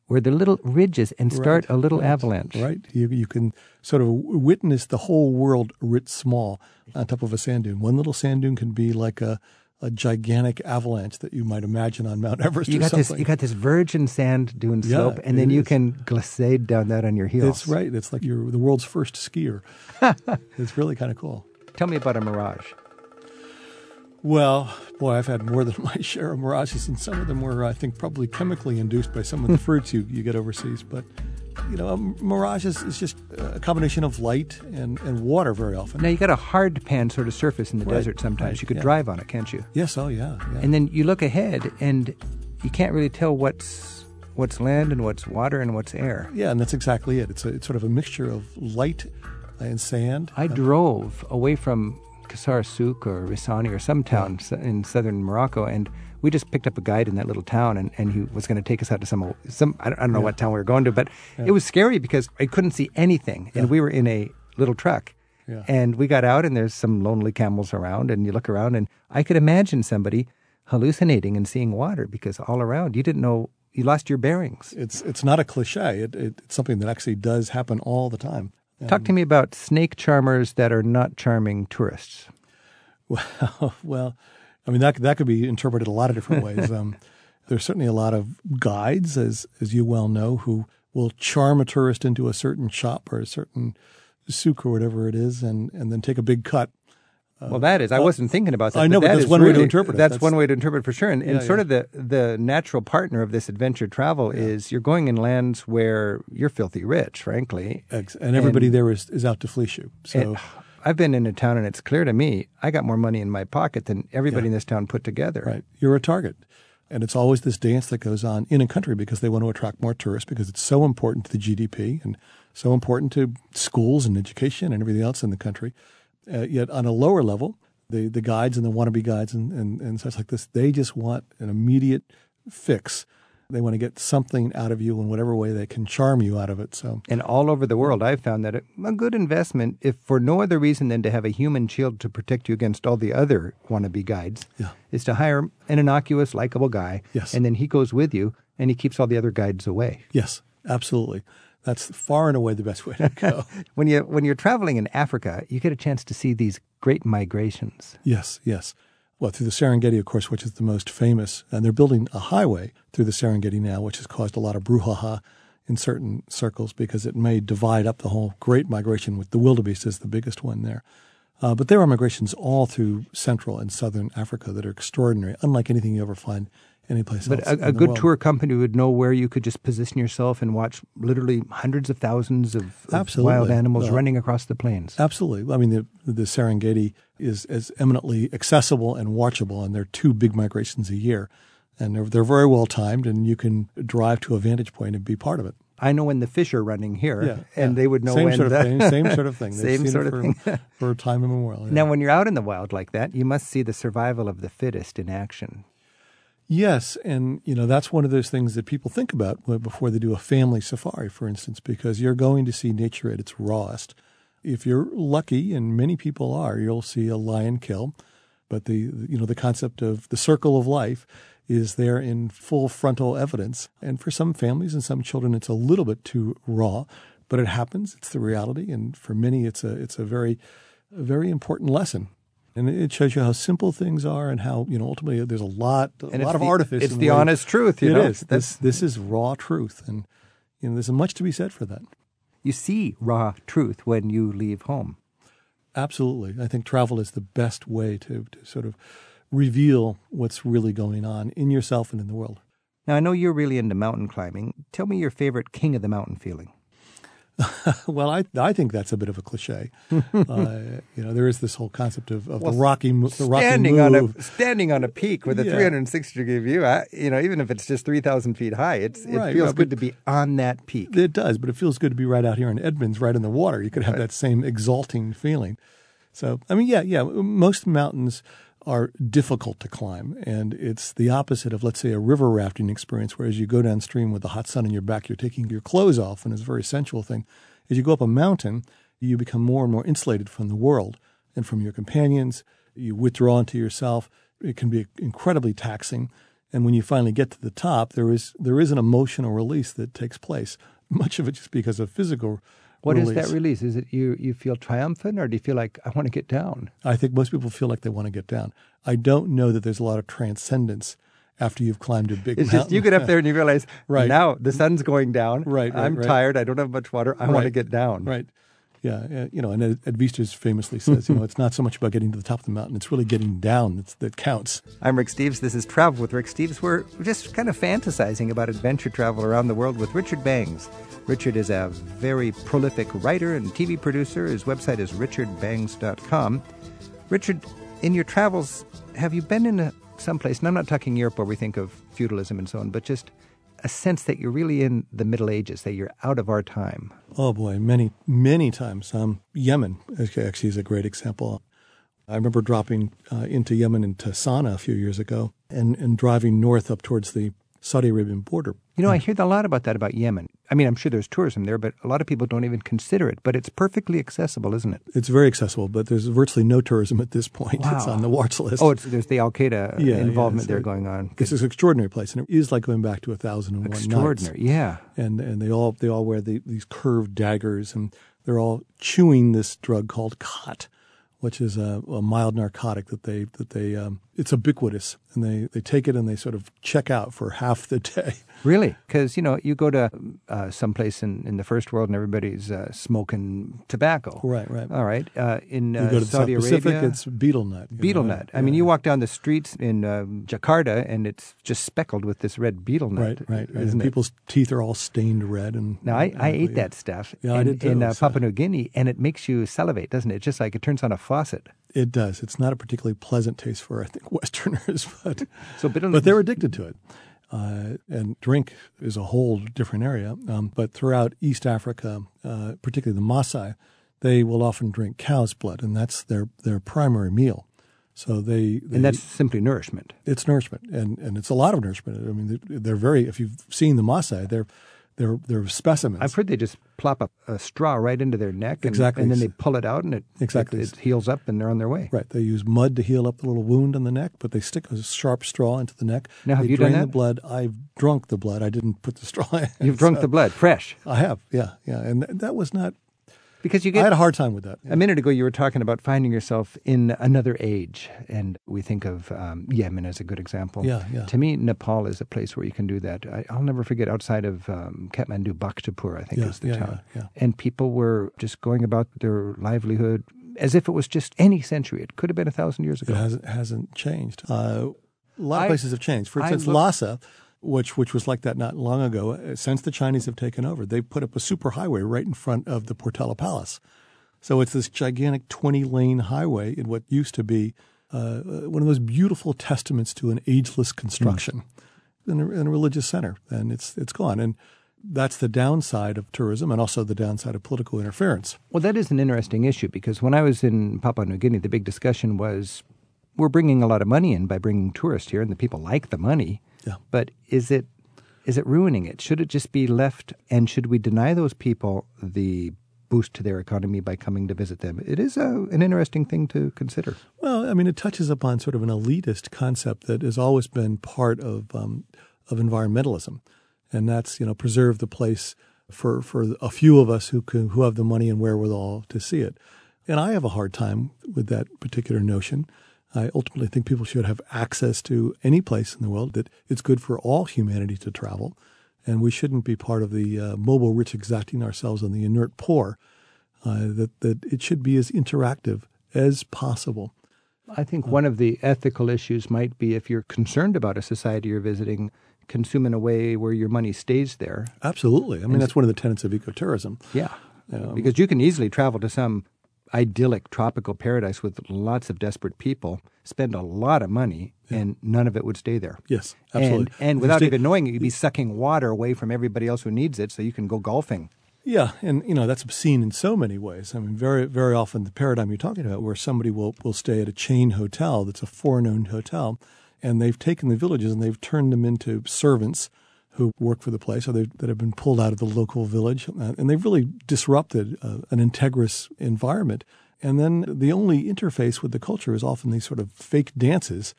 where the little ridges and start Right, a little right, avalanche. Right. You, you can sort of witness the whole world writ small on top of a sand dune. One little sand dune can be like a, a gigantic avalanche that you might imagine on Mount Everest You or got something. this. You got this virgin sand dune Yeah, slope, and then you is. can glissade down that on your heels. That's right. It's like you're the world's first skier. it's really kind of cool. Tell me about a mirage. Well, boy, I've had more than my share of mirages, and some of them were, I think, probably chemically induced by some of the fruits you, you get overseas. But you know, a mirage is, is just a combination of light and, and water very often. Now you got a hard pan sort of surface in the Right, desert. Sometimes right, you could yeah. drive on it, can't you? Yes, oh yeah, yeah. And then you look ahead, and you can't really tell what's what's land and what's water and what's air. yeah, and that's exactly it. It's a, it's sort of a mixture of light and sand. I drove away from Qasar Souk or Risani or some town in southern Morocco, and we just picked up a guide in that little town, and, and he was going to take us out to some some I don't, I don't know what town we were going to, but it was scary because I couldn't see anything, and we were in a little truck. Yeah. And we got out, and there's some lonely camels around, and you look around, and I could imagine somebody hallucinating and seeing water because all around you didn't know you lost your bearings. It's it's not a cliche. It, it, it's something that actually does happen all the time. Talk to me about snake charmers that are not charming tourists. Well, well, I mean that that could be interpreted a lot of different ways. Um, there's certainly a lot of guides, as as you well know, who will charm a tourist into a certain shop or a certain souk or whatever it is, and and then take a big cut. Well, that is. I wasn't thinking about that. I know, but that that's one way to interpret it. That's, That's- one way to interpret for sure. And, and Yeah, sort yeah. of the the natural partner of this adventure travel is you're going in lands where you're filthy rich, frankly. Ex- And everybody And- there is, is out to fleece you. So And I've been in a town, and it's clear to me I got more money in my pocket than everybody in this town put together. Right. You're a target. And it's always this dance that goes on in a country because they want to attract more tourists because it's so important to the GDP and so important to schools and education and everything else in the country. Uh, yet on a lower level, the, the guides and the wannabe guides and, and, and such like this, they just want an immediate fix. They want to get something out of you in whatever way they can charm you out of it. So And all over the world, I've found that a, good investment, if for no other reason than to have a human shield to protect you against all the other wannabe guides, Yeah. is to hire an innocuous, likable guy. Yes. And then he goes with you and he keeps all the other guides away. yes, absolutely. That's far and away the best way to go. When you when you're traveling in Africa, you get a chance to see these great migrations. Yes, yes. Well, through the Serengeti, of course, which is the most famous, and they're building a highway through the Serengeti now, which has caused a lot of brouhaha in certain circles because it may divide up the whole great migration. With the wildebeest is the biggest one there, uh, but there are migrations all through Central and Southern Africa that are extraordinary, unlike anything you ever find anyplace But else. a, a the good world. tour company would know where you could just position yourself and watch literally hundreds of thousands of, of wild animals Well, running across the plains. Absolutely. I mean, the, the Serengeti is as eminently accessible and watchable, and there are two big migrations a year. And they're, they're very well timed, and you can drive to a vantage point and be part of it. I know when the fish are running here, Yeah, and yeah. they would know same when sort the, of thing. Same sort of thing. They've Same seen sort it of for, thing. for time immemorial. yeah. Now, when you're out in the wild like that, you must see the survival of the fittest in action. Yes, and you know that's one of those things that people think about before they do a family safari, for instance, because you're going to see nature at its rawest. If you're lucky, and many people are, you'll see a lion kill, but the you know the concept of the circle of life is there in full frontal evidence. And for some families and some children, it's a little bit too raw, but it happens. It's the reality, and for many, it's a it's a very a very important lesson. And it shows you how simple things are, and how you know ultimately there's a lot, a And lot of the- artifice. it's in the honest truth, you It know. is. This this is raw truth, and you know there's much to be said for that. You see raw truth when you leave home. Absolutely, I think travel is the best way to to sort of reveal what's really going on in yourself and in the world. Now, I know you're really into mountain climbing. Tell me your favorite king of the mountain feeling. Well, I I think that's a bit of a cliche. uh, you know, there is this whole concept of, of the rocky the rocky standing move. on a standing on a peak with a Yeah. 360 degree view, I, you know, even if it's just 3,000 feet high, it's it Right, feels right, good to be on that peak. It does, but it feels good to be right out here in Edmonds, right in the water. You could have that same exalting feeling. So, I mean, yeah, yeah, most mountains are difficult to climb, and it's the opposite of, let's say, a river rafting experience, where as you go downstream with the hot sun in your back, you're taking your clothes off, and it's a very sensual thing. As you go up a mountain, you become more and more insulated from the world and from your companions. You withdraw into yourself. It can be incredibly taxing. And when you finally get to the top, there is there is an emotional release that takes place. Much of it just because of physical What is release. that release? Is it you you feel triumphant or do you feel like I want to get down? I think most people feel like they want to get down. I don't know that there's a lot of transcendence after you've climbed a big It's mountain. just you get up there and you realize, Right. now the sun's going down. Right, right, I'm right. tired. I don't have much water. I want to get down. Right. Yeah, uh, you know, and Ed famously says, you know, it's not so much about getting to the top of the mountain; it's really getting down that's, that counts. I'm Rick Steves. This is Travel with Rick Steves. We're just kind of fantasizing about adventure travel around the world with Richard Bangs. Richard is a very prolific writer and TV producer. His website is richardbangs.com. Richard, in your travels, have you been in a, someplace, and I'm not talking Europe where we think of feudalism and so on, but just a sense that you're really in the Middle Ages, that you're out of our time? Oh boy, many, many times. Um, Yemen actually is a great example. I remember dropping uh, into Yemen into Sana'a a few years ago and, and driving north up towards the Saudi Arabian border. You know, I hear a lot about that about Yemen. I mean, I'm sure there's tourism there, but a lot of people don't even consider it. But it's perfectly accessible, isn't it? It's very accessible, but there's virtually no tourism at this point. Wow. It's on the watch list. Oh, there's the Al Qaeda yeah, involvement yeah, there going on. It's an extraordinary place, and it is like going back to a thousand and one Extraordinary, nights. yeah. And and they all they all wear the, these curved daggers, and they're all chewing this drug called khat which is a, a, mild narcotic that they that they um, it's ubiquitous, and they they take it and they sort of check out for half the day. Really? Because you know you go to uh, someplace in, in the first world and everybody's uh, smoking tobacco. Right, right. All right. Uh, in you go to Saudi South Pacific, Arabia, it's betel nut. Betel know? nut. I yeah. mean, you walk down the streets in um, Jakarta and it's just speckled with this red betel nut. Right, right. right. And people's teeth are all stained red. And now I, I ate that stuff. Yeah, in, I did too, in uh, Papua New Guinea, and it makes you salivate, doesn't it? Just like it turns on a faucet. It does. It's not a particularly pleasant taste for I think Westerners, but so but they're addicted to it. Uh, and drink is a whole different area. Um, but throughout East Africa, uh, particularly the Maasai, they will often drink cow's blood, and that's their their primary meal. So they, they, and that's simply nourishment. It's nourishment, and and it's a lot of nourishment. I mean, they're very. If you've seen the Maasai, they're they're they're specimens. I've heard they just plop a, a straw right into their neck, and, exactly, and then they pull it out, and it exactly it, it, heals up, and they're on their way. Right. They use mud to heal up the little wound on the neck, but they stick a sharp straw into the neck. Now, have they you drain done that? the blood. I've drunk the blood. I didn't put the straw in. You've drunk the blood fresh. I have. Yeah, yeah, and that was not because you get, I had a hard time with that. A minute ago, you were talking about finding yourself in another age, and we think of um, Yemen as a good example. Yeah, yeah. To me, Nepal is a place where you can do that. I, will never forget outside of um, Kathmandu, Bhaktapur, I think yeah, is the yeah, town. Yeah, yeah. And people were just going about their livelihood as if it was just any century. It could have been a thousand years ago. It hasn't, hasn't changed. Uh, a lot of I, places have changed. For instance, Lhasa which which was like that not long ago. Uh, since the Chinese have taken over, they put up a superhighway right in front of the Potala Palace. So it's this gigantic 20 lane highway in what used to be uh, one of those beautiful testaments to an ageless construction mm. in, a, in, a, religious center. And it's, it's gone. And that's the downside of tourism and also the downside of political interference. Well, that is an interesting issue because when I was in Papua New Guinea, the big discussion was we're bringing a lot of money in by bringing tourists here, and the people like the money. Yeah. But is it is it ruining it? Should it just be left, and should we deny those people the boost to their economy by coming to visit them. It is a, an interesting thing to consider. Well, I mean, it touches upon sort of an elitist concept that has always been part of um, of environmentalism, and that's you know preserve the place for for a few of us who can who have the money and wherewithal to see it. And I have a hard time with that particular notion. I ultimately think people should have access to any place in the world, that it's good for all humanity to travel and we shouldn't be part of the uh, mobile rich exacting ourselves on the inert poor. Uh, that that it should be as interactive as possible. I think one of the ethical issues might be if you're concerned about a society you're visiting, consume in a way where your money stays there. Absolutely. I mean, that's one of the tenets of ecotourism. Yeah. Um, because you can easily travel to some idyllic tropical paradise with lots of desperate people, spend a lot of money, yeah. and none of it would stay there. Yes, absolutely. And, and without stay, even knowing it, you'd be sucking water away from everybody else who needs it so you can go golfing. Yeah, and you know that's obscene in so many ways. I mean, very very often the paradigm you're talking about, where somebody will will stay at a chain hotel that's a foreign-owned hotel, and they've taken the villages and they've turned them into servants who work for the place or that have been pulled out of the local village. Uh, and they've really disrupted uh, an integrous environment. And then the only interface with the culture is often these sort of fake dances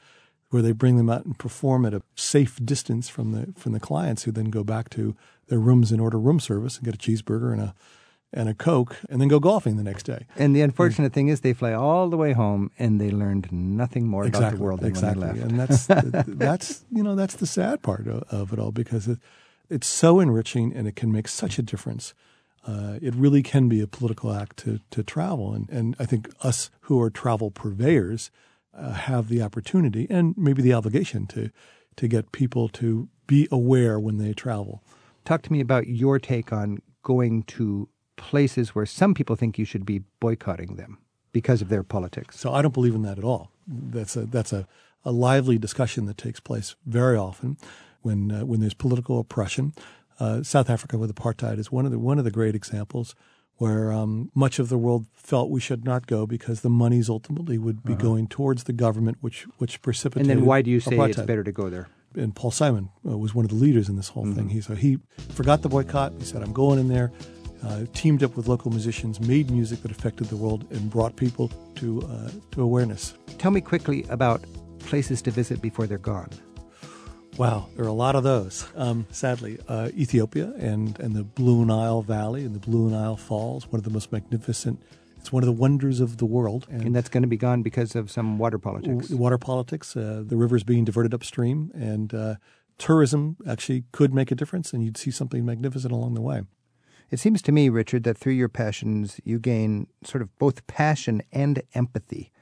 where they bring them out and perform at a safe distance from the from the clients who then go back to their rooms and order room service and get a cheeseburger and a and a Coke and then go golfing the next day. And the unfortunate thing is they fly all the way home and they learned nothing more exactly, about the world than exactly. when they left. And that's, that's, you know, that's the sad part of, of it all because it, it's so enriching and it can make such a difference Uh, it really can be a political act to, to travel. And, and I think us who are travel purveyors uh, have the opportunity and maybe the obligation to, to get people to be aware when they travel. Talk to me about your take on going to places where some people think you should be boycotting them because of their politics. So I don't believe in that at all. That's a that's a, a lively discussion that takes place very often when uh, when there's political oppression. Uh, South Africa with apartheid is one of the one of the great examples where um, much of the world felt we should not go because the monies ultimately would be uh-huh. going towards the government, which which precipitated. And then why do you say apartheid. it's better to go there? And Paul Simon uh, was one of the leaders in this whole mm-hmm. thing. He so he forgot the boycott. He said, "I'm going in there." Uh, teamed up with local musicians, made music that affected the world, and brought people to uh, to awareness. Tell me quickly about places to visit before they're gone. Wow, there are a lot of those. Um, sadly, uh, Ethiopia and, and the Blue Nile Valley and the Blue Nile Falls, one of the most magnificent. It's one of the wonders of the world, and, and that's going to be gone because of some water politics. W- water politics. Uh, the river's being diverted upstream, and uh, tourism actually could make a difference, and you'd see something magnificent along the way. It seems to me, Richard, that through your passions, you gain sort of both passion and empathy.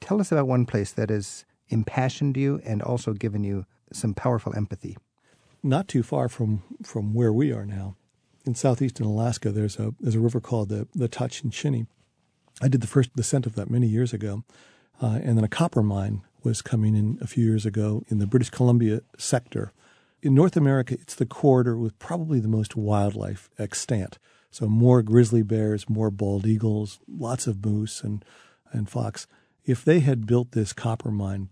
Tell us about one place that has impassioned you and also given you some powerful empathy. Not too far from, from where we are now, in southeastern Alaska, there's a there's a river called the the Tatshenshini I did the first descent of that many years ago, uh, and then a copper mine was coming in a few years ago in the British Columbia sector. In North America, it's the corridor with probably the most wildlife extant. So more grizzly bears, more bald eagles, lots of moose and and fox. If they had built this copper mine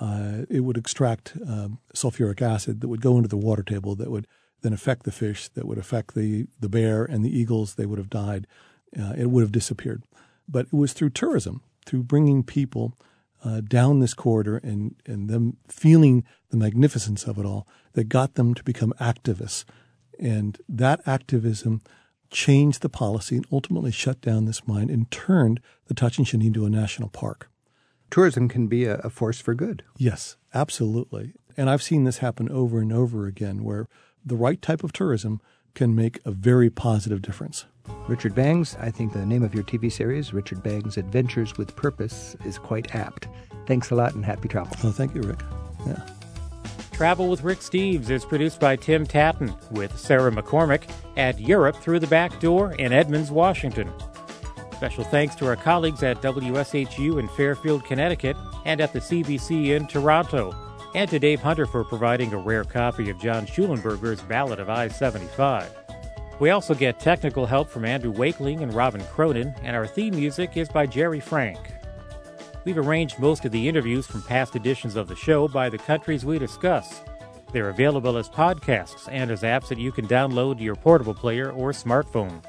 uh, it would extract uh, sulfuric acid that would go into the water table that would then affect the fish, that would affect the, the bear and the eagles. They would have died. Uh, it would have disappeared. But it was through tourism, through bringing people uh, down this corridor and, and them feeling the magnificence of it all that got them to become activists. And that activism changed the policy and ultimately shut down this mine and turned the Tatshenshini into a national park tourism can be a, a force for good. Yes, absolutely. And I've seen this happen over and over again where the right type of tourism can make a very positive difference. Richard Bangs, I think the name of your TV series, Richard Bangs Adventures with Purpose, is quite apt. Thanks a lot and happy travel. Oh, thank you, Rick. Yeah. Travel with Rick Steves is produced by Tim Tattan with Sarah McCormick at Europe Through the Back Door in Edmonds, Washington. Special thanks to our colleagues at WSHU in Fairfield, Connecticut, and at the CBC in Toronto, and to Dave Hunter for providing a rare copy of John Schulenberger's Ballad of I 75. We also get technical help from Andrew Wakeling and Robin Cronin, and our theme music is by Jerry Frank. We've arranged most of the interviews from past editions of the show by the countries we discuss. They're available as podcasts and as apps that you can download to your portable player or smartphone.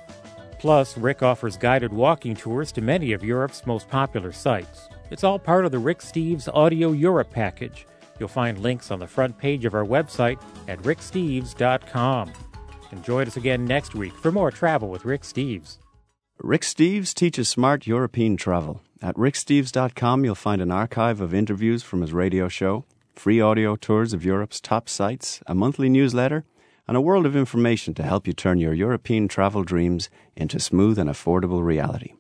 Plus, Rick offers guided walking tours to many of Europe's most popular sites. It's all part of the Rick Steves Audio Europe package. You'll find links on the front page of our website at ricksteves.com. Enjoy us again next week for more travel with Rick Steves. Rick Steves teaches smart European travel. At ricksteves.com, you'll find an archive of interviews from his radio show, free audio tours of Europe's top sites, a monthly newsletter, and a world of information to help you turn your European travel dreams into smooth and affordable reality.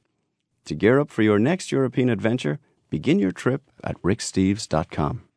To gear up for your next European adventure, begin your trip at ricksteves.com.